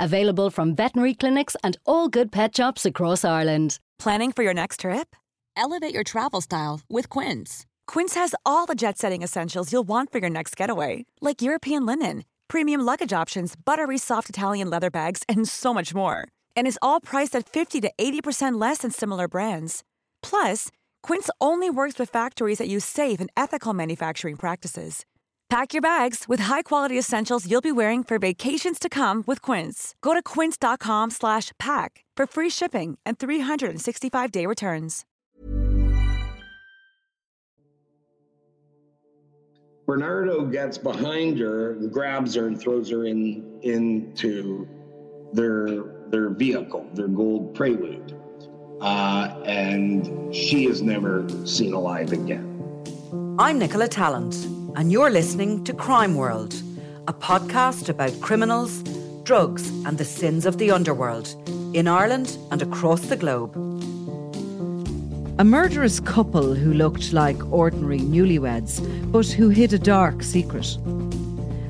Available from veterinary clinics and all good pet shops across Ireland. Planning for your next trip? Elevate your travel style with Quince. Quince has all the jet setting essentials you'll want for your next getaway, like European linen, premium luggage options, buttery soft Italian leather bags, and so much more. And is all priced at 50 to 80% less than similar brands. Plus, Quince only works with factories that use safe and ethical manufacturing practices. Pack your bags with high-quality essentials you'll be wearing for vacations to come with Quince. Go to quince.com slash pack for free shipping and 365-day returns. Bernardo gets behind her and grabs her and throws her in into their their vehicle, their gold prelude, uh, and she is never seen alive again. I'm Nicola Tallant, and you're listening to Crime World, a podcast about criminals, drugs, and the sins of the underworld in Ireland and across the globe. A murderous couple who looked like ordinary newlyweds, but who hid a dark secret.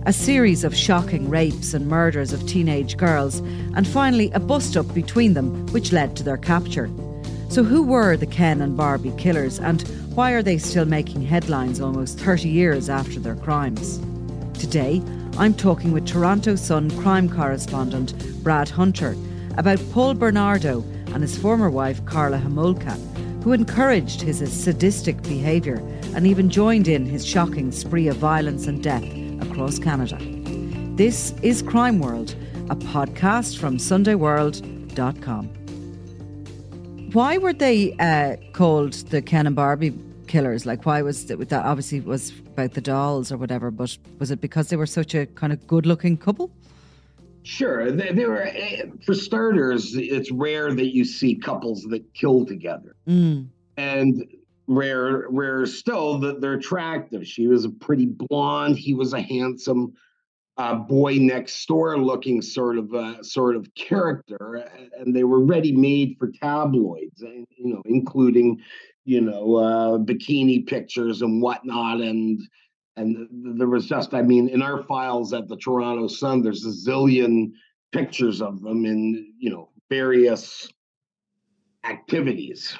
A series of shocking rapes and murders of teenage girls, and finally a bust up between them, which led to their capture. So, who were the Ken and Barbie killers, and why are they still making headlines almost 30 years after their crimes? Today, I'm talking with Toronto Sun crime correspondent Brad Hunter about Paul Bernardo and his former wife Karla Homolka, who encouraged his sadistic behaviour and even joined in his shocking spree of violence and death across Canada. This is Crime World, a podcast from SundayWorld.com. Why were they uh, called the Ken and Barbie killers? Like, why was it that obviously was about the dolls or whatever, but was it because they were such a kind of good looking couple? Sure. They, they were, eh, for starters, it's rare that you see couples that kill together. Mm. And rare, rare still that they're attractive. She was a pretty blonde. He was a handsome uh, boy next door looking sort of uh, sort of character, and they were ready made for tabloids, you know, including you know uh, bikini pictures and whatnot, and and there was just, I mean, in our files at the Toronto Sun, there's a zillion pictures of them in you know various activities.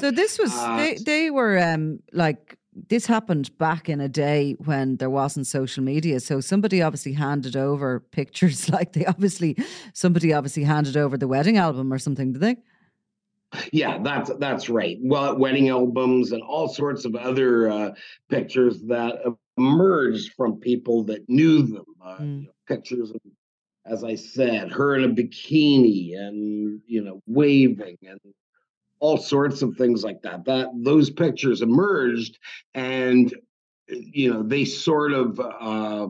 so this was Uh, they they were um like this happened back in a day when there wasn't social media. So somebody obviously handed over pictures like they obviously somebody obviously handed over the wedding album or something, did they? Yeah, that's that's right. Well, wedding albums and all sorts of other uh, pictures that emerged from people that knew them. Uh, Mm. you know, pictures of, as I said, her in a bikini and you know waving and all sorts of things like that. That those pictures emerged, and you know they sort of. Uh,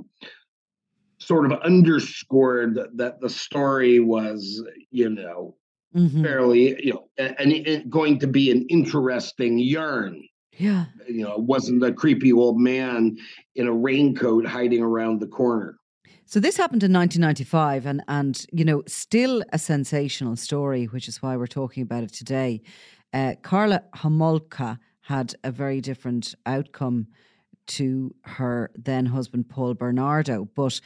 sort of underscored that the story was you know Mhm. fairly, you know, and going to be an interesting yarn. Yeah. You know, it wasn't a creepy old man in a raincoat hiding around the corner. So this happened in 1995 and and you know still a sensational story which is why we're talking about it today. Uh, Karla Homolka had a very different outcome to her then husband Paul Bernardo but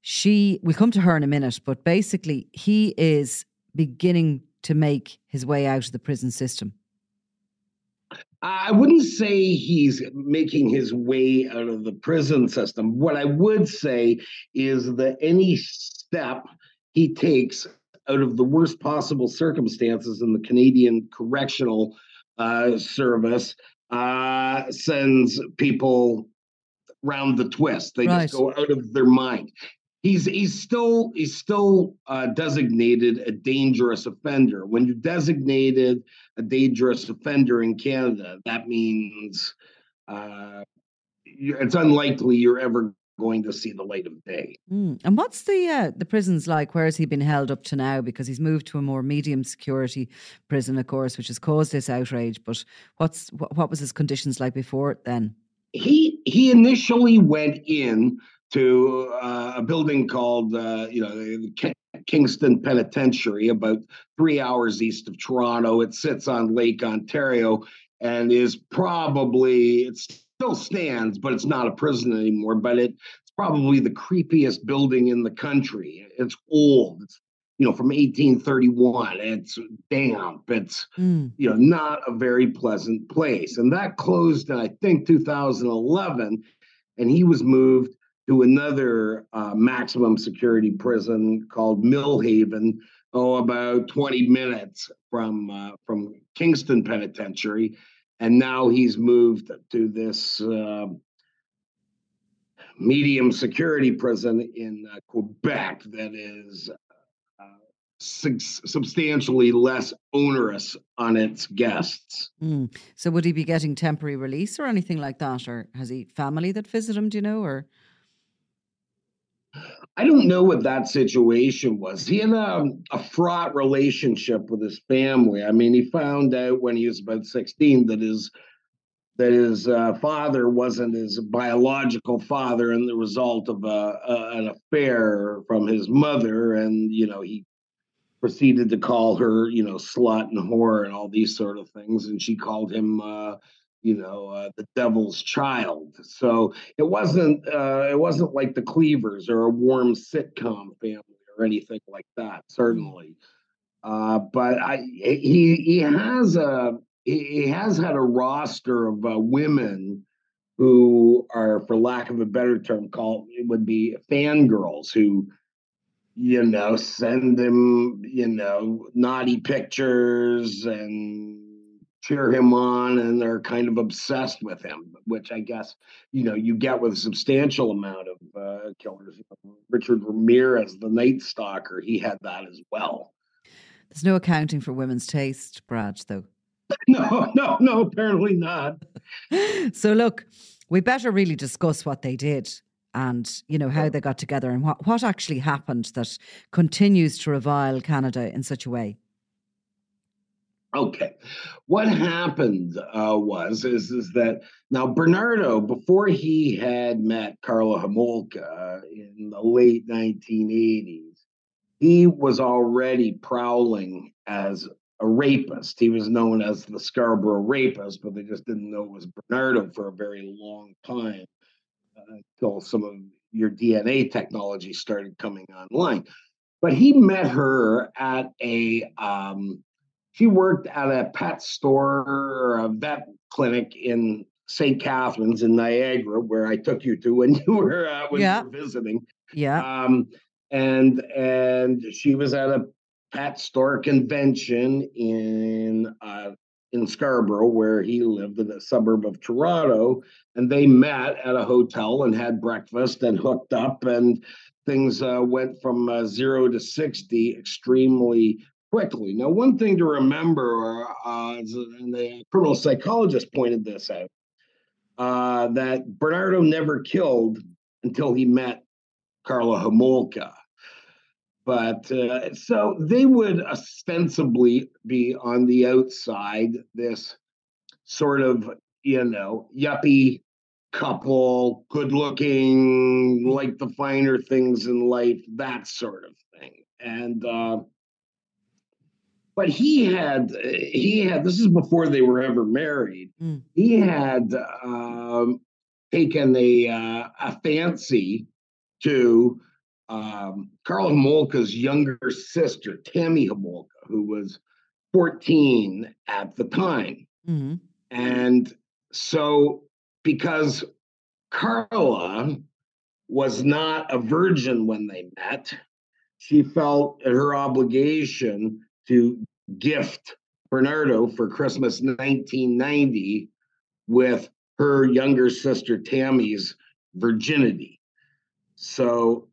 she we'll come to her in a minute but basically he is beginning to make his way out of the prison system. I wouldn't say he's making his way out of the prison system. What I would say is that any step he takes out of the worst possible circumstances in the Canadian Correctional uh, Service uh, sends people round the twist. They Right. just go out of their mind. He's he's still he's still uh, designated a dangerous offender. When you're designated a dangerous offender in Canada, that means uh, it's unlikely you're ever going to see the light of day. Mm. And what's the uh, the prisons like? Where has he been held up to now? Because he's moved to a more medium security prison, of course, which has caused this outrage. But what's what, what was his conditions like before then? He he initially went in to uh, a building called uh, you know Kingston Penitentiary, about three hours east of Toronto. It sits on Lake Ontario and is probably it still stands, but it's not a prison anymore. But it, it's probably the creepiest building in the country. It's old. It's you know from 1831. It's damp. It's mm. you know not a very pleasant place, and that closed in I think 2011, and he was moved to another uh, maximum security prison called Millhaven, oh, about 20 minutes from uh, from Kingston Penitentiary, and now he's moved to this uh, medium security prison in uh, Quebec that is uh, substantially less onerous on its guests. Mm. So, would he be getting temporary release or anything like that, or has he family that visit him? Do you know, or? I don't know what that situation was. He had a, a, fraught relationship with his family. I mean, he found out when he was about 16 that his that his uh, father wasn't his biological father and the result of a, a, an affair from his mother and you know he proceeded to call her you know slut and whore and all these sort of things and she called him uh, you know uh, the devil's child. So it wasn't uh, it wasn't like the cleavers or a warm sitcom family or anything like that certainly. Uh, but I, he he has a he has had a roster of uh, women who are for lack of a better term called it would be fangirls who you know send him you know naughty pictures and cheer him on and they're kind of obsessed with him, which I guess, you know, you get with a substantial amount of uh, killers. Richard Ramirez, the Night Stalker, he had that as well. There's no accounting for women's taste, Brad, though. no, no, no, apparently not. so look, we better really discuss what they did and you know how they got together and what, what actually happened that continues to revile Canada in such a way. Okay, what happened uh, was is is that now Bernardo, before he had met Karla Homolka in the late 1980s, he was already prowling as a rapist. He was known as the Scarborough Rapist, but they just didn't know it was Bernardo for a very long time uh, until some of your DNA technology started coming online. But he met her at a um, she worked at a pet store or a vet clinic in St. Catharines in Niagara, where I took you to when you were uh, when yeah. you were visiting. Yeah. Um, and and she was at a pet store convention in uh, in Scarborough, where he lived in a suburb of Toronto, and they met at a hotel and had breakfast and hooked up, and things uh, went from uh, zero to sixty extremely quickly. Now, one thing to remember, uh, and the criminal psychologist pointed this out, uh, that Bernardo never killed until he met Karla Homolka. But uh, so they would ostensibly be on the outside, this sort of, you know, yuppie couple, good looking, like the finer things in life, that sort of thing. And uh, but he had he had this is before they were ever married mm. he had um, taken a uh, a fancy to um, Karla Homolka's younger sister Tammy Homolka who was 14 at the time mm-hmm. and so because Karla was not a virgin when they met she felt her obligation to gift Bernardo for Christmas 1990 with her younger sister Tammy's virginity. So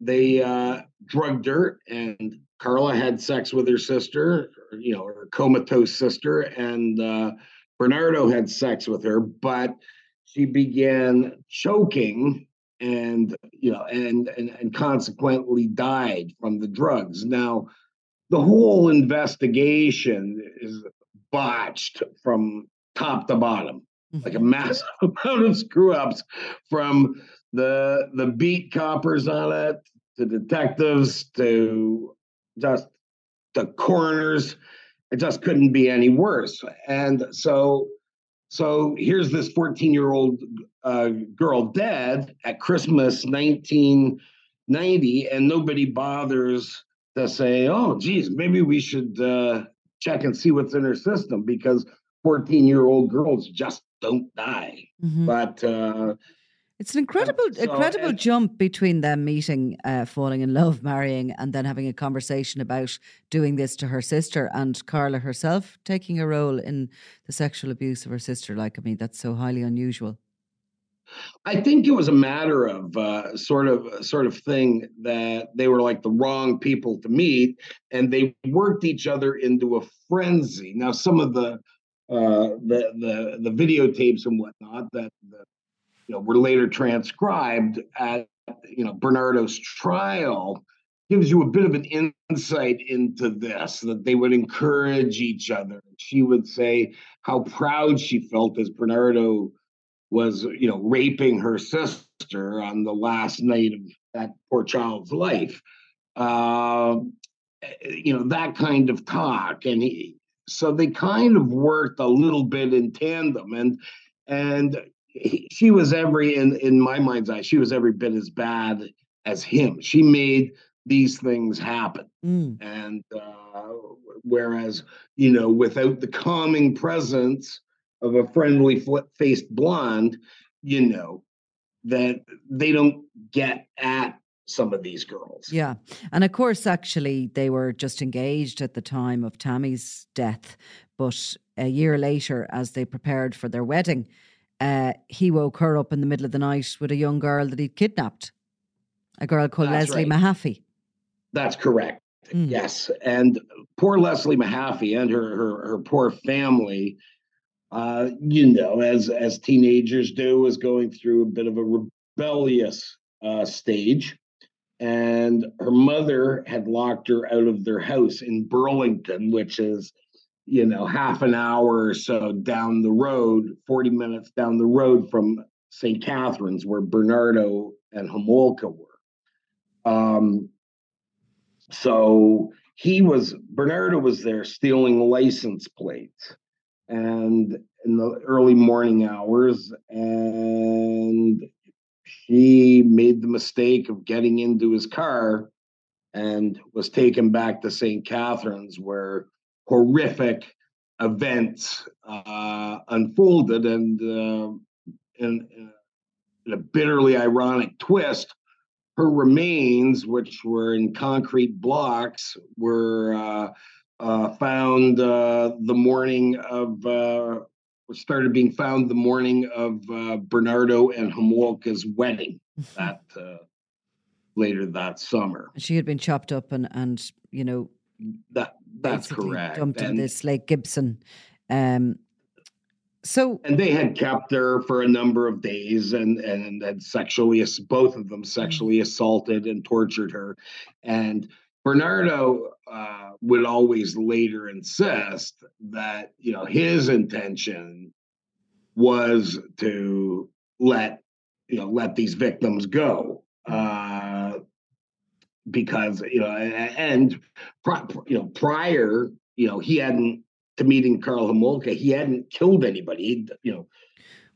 they uh, drugged her, and Karla had sex with her sister, you know, her comatose sister, and uh, Bernardo had sex with her, but she began choking and you know and, and and consequently died from the drugs now the whole investigation is botched from top to bottom. Mm-hmm. like a massive amount of screw ups from the the beat coppers on it to detectives to just the coroners. It just couldn't be any worse. And so so here's this 14 year old uh, girl dead at Christmas 1990, and nobody bothers to say, oh, geez, maybe we should uh, check and see what's in her system because 14 year old girls just don't die. Mm-hmm. But uh, it's an incredible, so, incredible jump between them meeting, uh, falling in love, marrying, and then having a conversation about doing this to her sister and Karla herself taking a role in the sexual abuse of her sister. Like, I mean, that's so highly unusual. I think it was a matter of uh, sort of sort of thing that they were like the wrong people to meet, and they worked each other into a frenzy. Now, some of the uh, the the the videotapes and whatnot that the you know, were later transcribed at you know Bernardo's trial gives you a bit of an insight into this that they would encourage each other. She would say how proud she felt as Bernardo was, you know, raping her sister on the last night of that poor child's life. Uh, you know, that kind of talk. And he, so they kind of worked a little bit in tandem. And and she was every in in my mind's eye she was every bit as bad as him she made these things happen mm. and uh, whereas you know without the calming presence of a friendly faced blonde you know that they don't get at some of these girls yeah and of course actually they were just engaged at the time of tammy's death but a year later as they prepared for their wedding uh, he woke her up in the middle of the night with a young girl that he'd kidnapped, a girl called That's Leslie right. Mahaffy. That's correct. Mm. Yes, and poor Leslie Mahaffy and her her, her poor family, uh, you know, as as teenagers do, was going through a bit of a rebellious uh, stage, and her mother had locked her out of their house in Burlington, which is you know, half an hour or so down the road, 40 minutes down the road from St. Catharines, where Bernardo and Homolka were. Um, so he was, Bernardo was there stealing license plates and in the early morning hours, and she made the mistake of getting into his car and was taken back to St. Catharines, where horrific events uh, unfolded, and uh, in, in, a bitterly ironic twist, her remains, which were in concrete blocks, were uh, uh found uh, the morning of. Uh, started being found the morning of Bernardo and Homolka's wedding that later that summer. She had been chopped up and and you know that that's correct. Dumped and, in this Lake Gibson. Um, so and they had kept her for a number of days and and had sexually both of them sexually mm-hmm. assaulted and tortured her and bernardo uh, would always later insist that you know his intention was to let you know let these victims go uh, because you know and you know prior you know he hadn't to meeting Carl Homolka he hadn't killed anybody. He'd you know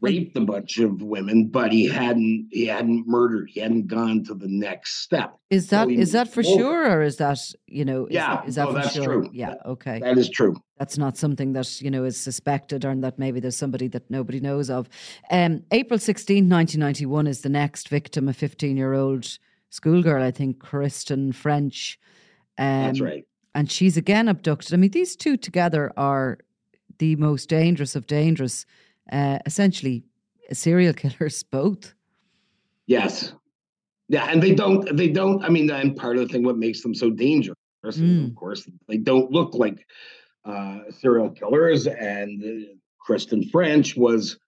raped a bunch of women but he hadn't he hadn't murdered he hadn't gone to the next step. Is that so is that for sure or is that you know is yeah. that, is that no, for that's sure? true. Yeah okay. That is true. That's not something that you know is suspected or that maybe there's somebody that nobody knows of. Um april 16 1991 is the next victim a 15 year old schoolgirl, I think, Kristen French. Um, That's right. And she's again abducted. I mean, these two together are the most dangerous of dangerous, uh, essentially serial killers, both. Yes. Yeah, and they don't. They don't. I mean, and part of the thing what makes them so dangerous, mm. of course, they don't look like uh, serial killers. And uh, Kristen French was,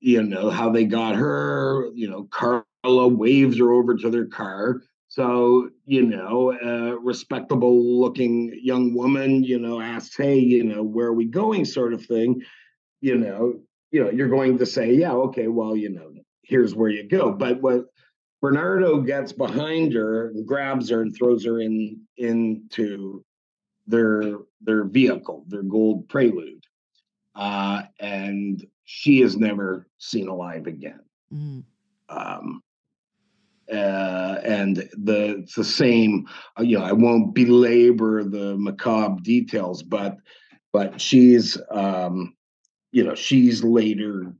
you know, how they got her. You know, Karla waves her over to their car. So, you know, a respectable looking young woman, you know, asks, hey, you know, where are we going, sort of thing. You know, you know, you're going to say, yeah, okay, well, you know, here's where you go. But what Bernardo gets behind her and grabs her and throws her in into their their vehicle, their gold prelude. Uh, and she is never seen alive again. Mm. Um, uh, and the it's the same. Uh, you know, I won't belabor the macabre details, but but she's um, you know she's later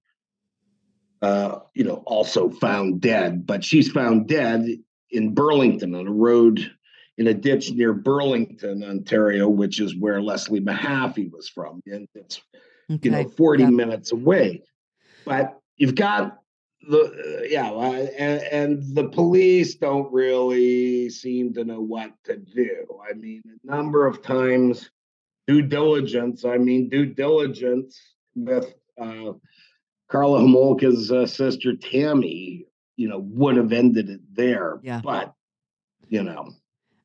uh, you know, also found dead. But she's found dead in Burlington on a road in a ditch near Burlington, Ontario, which is where Leslie Mahaffy was from. And it's, okay. you know, 40 yeah. minutes away. But you've got the, uh, yeah, uh, and, and the police don't really seem to know what to do. I mean, a number of times, due diligence, I mean, due diligence with, uh, Karla Homolka's uh, sister Tammy, you know, would have ended it there. Yeah. But, you know.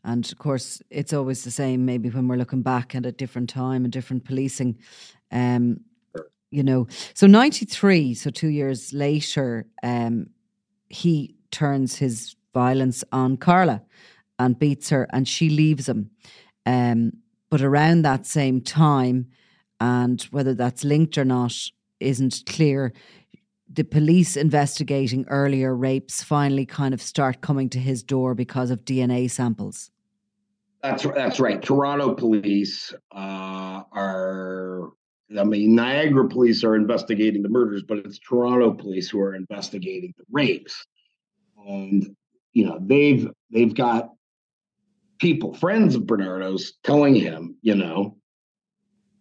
And of course, it's always the same, maybe when we're looking back at a different time and different policing. Um, you know, so 93, so two years later, um, he turns his violence on Karla and beats her, and she leaves him. Um, but around that same time, and whether that's linked or not, isn't clear. The police investigating earlier rapes finally kind of start coming to his door because of DNA samples. That's that's right. Toronto police uh, are. I mean, Niagara police are investigating the murders, but it's Toronto police who are investigating the rapes, and you know they've they've got people, friends of Bernardo's, telling him, you know,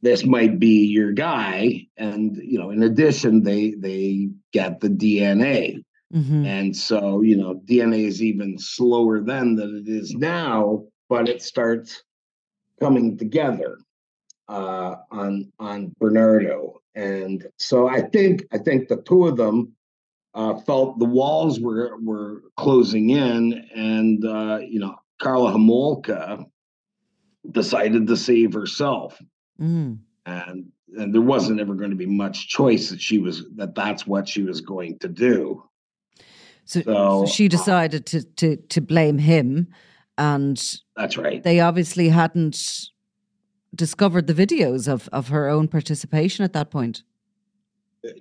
this might be your guy and you know in addition they they get the dna mm-hmm. and so you know dna is even slower then than it is now but it starts coming together uh, on on bernardo. And so i think i think the two of them uh, felt the walls were were closing in and uh, you know karla homolka decided to save herself Mm. And and there wasn't ever going to be much choice that she was that that's what she was going to do. So, so, so she uh decided to to to blame him, and that's right. They obviously hadn't discovered the videos of of her own participation at that point.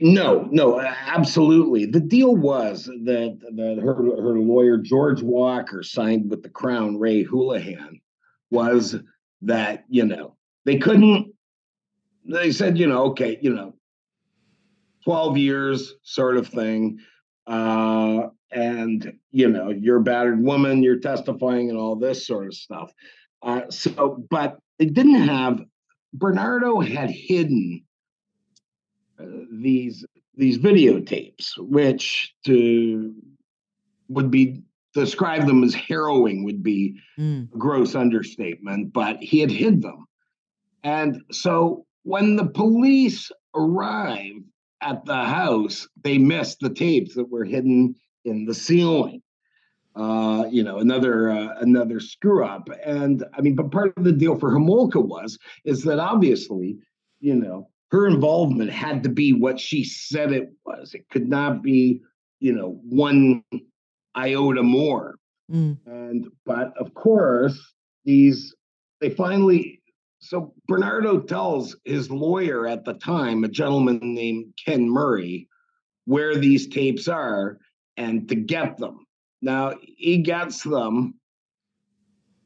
No, no, absolutely. The deal was that that her her lawyer George Walker signed with the Crown, Ray Houlihan, was that you know they couldn't, they said, you know, okay, you know, 12 years sort of thing. Uh, and, you know, you're a battered woman, you're testifying and all this sort of stuff. Uh, so, but it didn't have, Bernardo had hidden uh, these these videotapes, which to would be describe them as harrowing would be mm. a gross understatement, but he had hid them. And so when the police arrived at the house, they missed the tapes that were hidden in the ceiling. Uh, you know, another uh, another screw up. And I mean, but part of the deal for Homolka was is that obviously, you know, her involvement had to be what she said it was. It could not be, you know, one iota more. Mm. And but of course, these they finally so Bernardo tells his lawyer at the time, a gentleman named Ken Murray, where these tapes are and to get them. Now he gets them.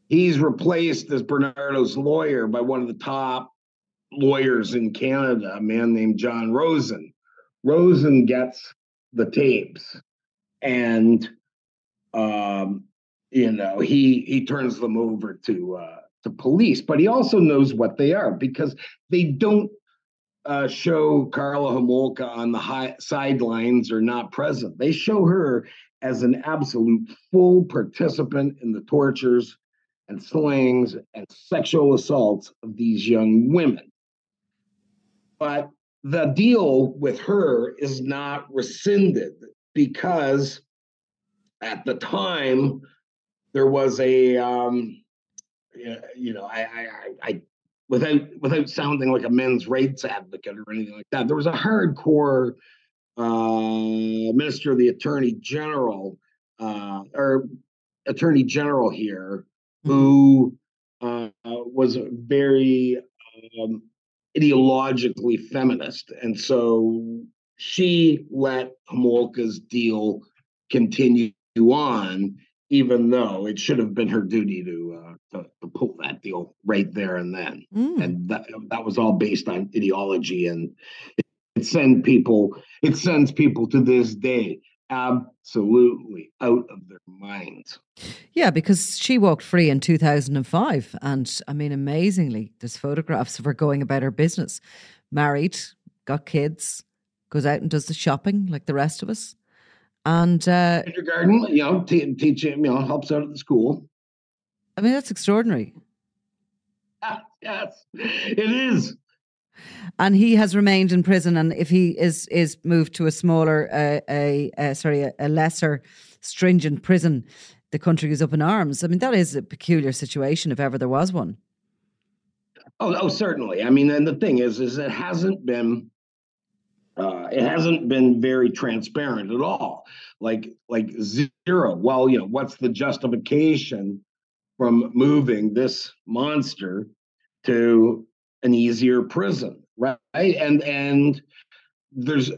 He's replaced as Bernardo's lawyer by one of the top lawyers in Canada, a man named John Rosen. Rosen gets the tapes and um, you know he he turns them over to uh, the police, but he also knows what they are because they don't uh, show Karla Homolka on the high sidelines or not present. They show her as an absolute full participant in the tortures and slayings and sexual assaults of these young women. But the deal with her is not rescinded because at the time there was a um, you know I, I, I without without sounding like a men's rights advocate or anything like that there was a hardcore uh, minister of the attorney general uh, or attorney general here mm-hmm. who uh, was very um, ideologically feminist. And so she let Homolka's deal continue on, even though it should have been her duty to, uh, to, to pull that deal right there and then. Mm. And that, that was all based on ideology. And it, it sends people, it sends people to this day absolutely out of their minds. Yeah, because she walked free in 2005. And I mean, amazingly, there's photographs of her going about her business, married, got kids, goes out and does the shopping like the rest of us. And uh, kindergarten, you know, t- teaching, you know, helps out at the school. I mean, that's extraordinary. yes, it is and he has remained in prison. And if he is is moved to a smaller, uh, a, a sorry, a, a, lesser stringent prison, the country is up in arms. I mean, that is a peculiar situation if ever there was one. Oh, oh, certainly. I mean, and the thing is, is it hasn't been. Uh, it hasn't been very transparent at all. Like, like zero. Well, you know, what's the justification from moving this monster to an easier prison, right? And and there's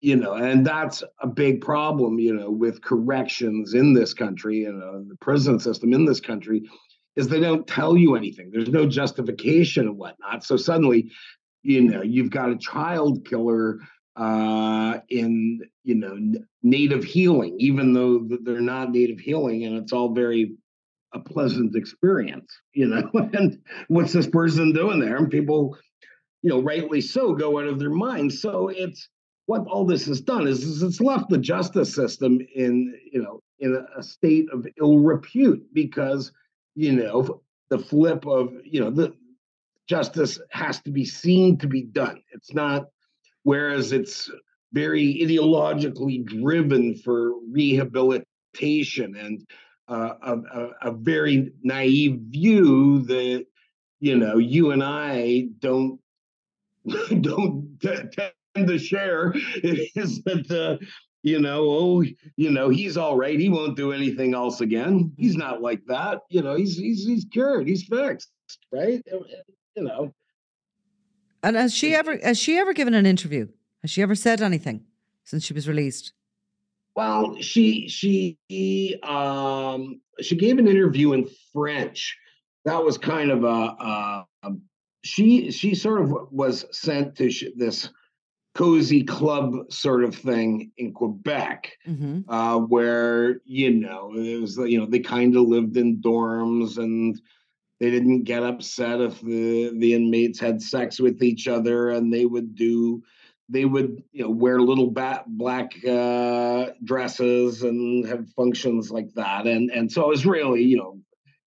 you know, and that's a big problem, you know, with corrections in this country, you know, the prison system in this country, is they don't tell you anything. There's no justification and whatnot. So suddenly, you know, you've got a child killer uh in you know native healing even though they're not native healing and it's all very a pleasant experience, you know. and what's this person doing there? And people, you know, rightly so, go out of their minds. So it's what all this has done is, is it's left the justice system in, you know, in a, a state of ill repute because, you know, the flip of, you know, the justice has to be seen to be done. It's not, whereas it's very ideologically driven for rehabilitation and a, a, a very naive view that you know you and I don't don't tend to share. It is that uh, you know, oh, you know, he's all right. He won't do anything else again. He's not like that. You know, he's he's he's cured. He's fixed, right? You know. And has she ever has she ever given an interview? Has she ever said anything since she was released? Well, she she um she gave an interview in French. That was kind of a, a, a she she sort of was sent to sh- this cozy club sort of thing in Quebec, mm-hmm. uh, where you know it was you know they kind of lived in dorms and they didn't get upset if the the inmates had sex with each other and they would do they would you know wear little bat, black uh, dresses and have functions like that and and so it was really you know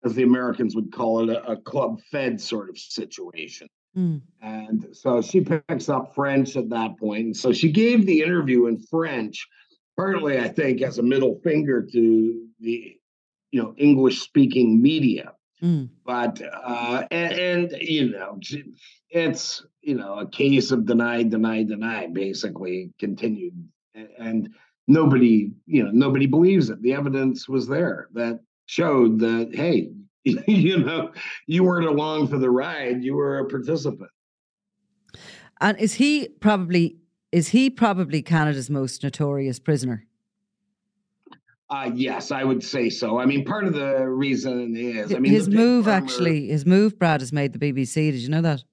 as the americans would call it a, a club fed sort of situation mm. and so she picks up french at that point. and so she gave the interview in french partly i think as a middle finger to the you know english speaking media Mm. But uh, and, and, you know, it's you know a case of deny, deny, deny. Basically, continued, and, and nobody, you know, nobody believes it. The evidence was there that showed that hey, you know, you weren't along for the ride; you were a participant. And is he probably is he probably Canada's most notorious prisoner? Uh, yes, I would say so. I mean, part of the reason is, I mean, his move farmer, actually, his move, Brad, has made the BBC. Did you know that?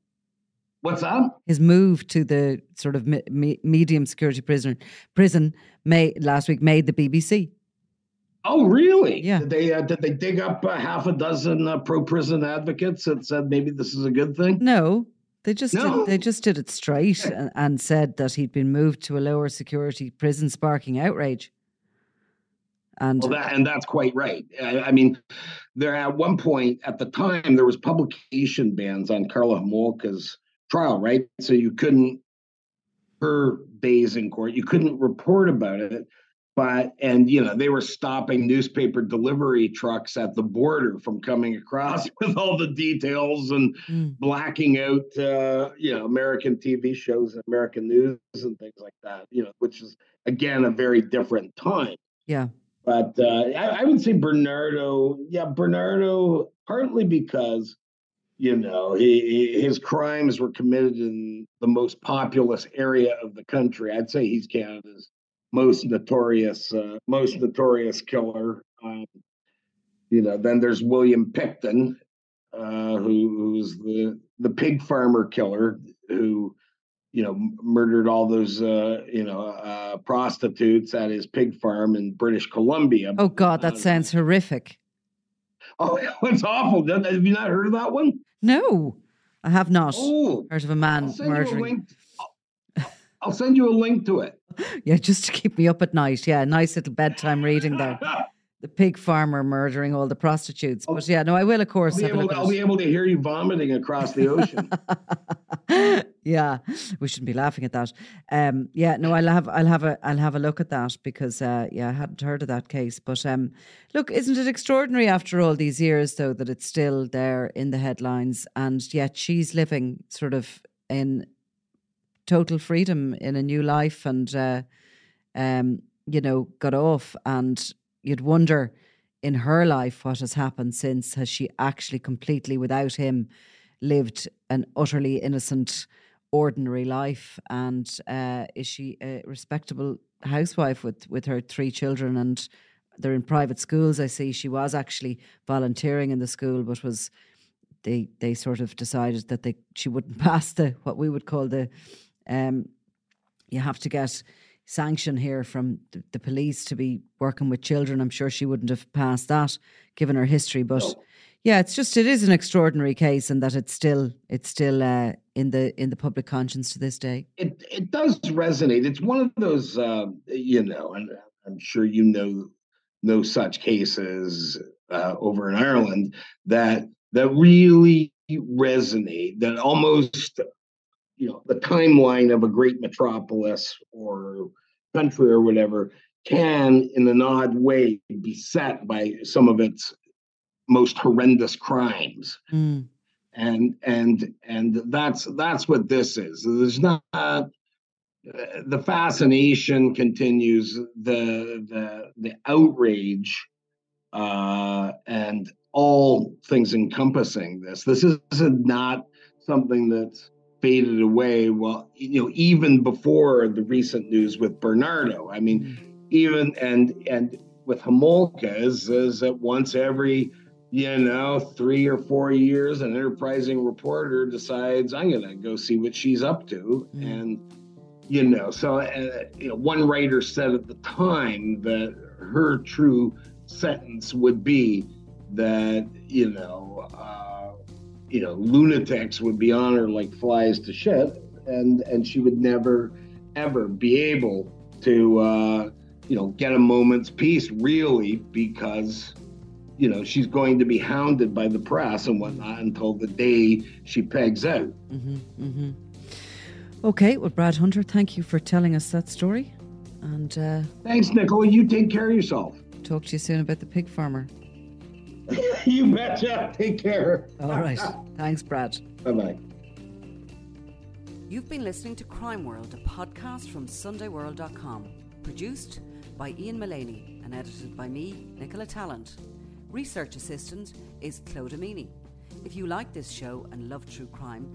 What's that? His move to the sort of me- medium security prison prison may last week made the BBC. Oh, really? Yeah. Did they uh, did they dig up uh, half a dozen uh, pro prison advocates that said maybe this is a good thing? No, they just no. did, they just did it straight and, and said that he'd been moved to a lower security prison, sparking outrage. And well, that, and that's quite right. I, I, mean, there at one point at the time there was publication bans on Karla Homolka's trial, right? So you couldn't her days in court, you couldn't report about it but and you know they were stopping newspaper delivery trucks at the border from coming across with all the details and mm. blacking out uh, you know american tv shows and american news and things like that you know which is again a very different time yeah but uh, I, I would say bernardo yeah bernardo partly because you know he, his crimes were committed in the most populous area of the country i'd say he's canada's most notorious uh, most notorious killer. Um, you know, then there's William Pickton, uh, who, who's the the pig farmer killer who you know murdered all those uh, you know uh, prostitutes at his pig farm in British Columbia. Oh God, that uh, sounds horrific. Oh, it's awful. Have you not heard of that one? No, I have not oh, heard of a man murdering. I'll send you a link to it. Yeah, just to keep me up at night. Yeah, nice little bedtime reading there. the pig farmer murdering all the prostitutes. But yeah, no, I will, of course. I'll be, able, I'll be able to hear you vomiting across the ocean. Yeah, we shouldn't be laughing at that. Um, yeah, no, I'll have, I'll have a, I'll have a look at that because, uh, yeah, I hadn't heard of that case. But um, look, isn't it extraordinary after all these years, though, that it's still there in the headlines, and yet she's living sort of in total freedom in a new life and, uh, um, you know, got off. And you'd wonder in her life what has happened since. Has she actually completely, without him, lived an utterly innocent, ordinary life? And uh, is she a respectable housewife with, with her three children? And they're in private schools. I see she was actually volunteering in the school, but was they they sort of decided that they she wouldn't pass the what we would call the um, you have to get sanction here from the, the, police to be working with children. I'm sure she wouldn't have passed that given her history, but. No. Yeah, it's just it is an extraordinary case, and that it's still it's still uh, in the in the public conscience to this day. It it does resonate. It's one of those uh, you know, and I'm sure you know no such cases uh, over in Ireland that that really resonate. That almost you know the timeline of a great metropolis or country or whatever can in an odd way be set by some of its most horrendous crimes mm. and and and that's that's what this is there's not uh, the fascination continues the the the outrage uh, and all things encompassing this this is not something that's faded away. Well, you know, even before the recent news with Bernardo. I mean, mm-hmm. even and and with Homolka is, is that once every you know three or four years, an enterprising reporter decides I'm going to go see what she's up to, mm. and you know, so uh, you know, one writer said at the time that her true sentence would be that you know. Uh, you know, lunatics would be on her like flies to shit, and and she would never ever be able to uh, you know get a moment's peace really because you know she's going to be hounded by the press and whatnot until the day she pegs out. Mm-hmm, mm-hmm. Okay, well, Brad Hunter, thank you for telling us that story. And uh, thanks, Nicola. You take care of yourself. Talk to you soon about the pig farmer. you betcha. Take care. All right. Thanks, Brad. Bye bye. You've been listening to Crime World, a podcast from SundayWorld.com, produced by Ian Mullaney and edited by me, Nicola Tallant. Research assistant is Claude Amini. If you like this show and love true crime,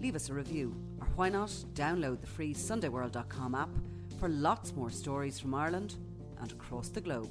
leave us a review, or why not download the free SundayWorld.com app for lots more stories from Ireland and across the globe.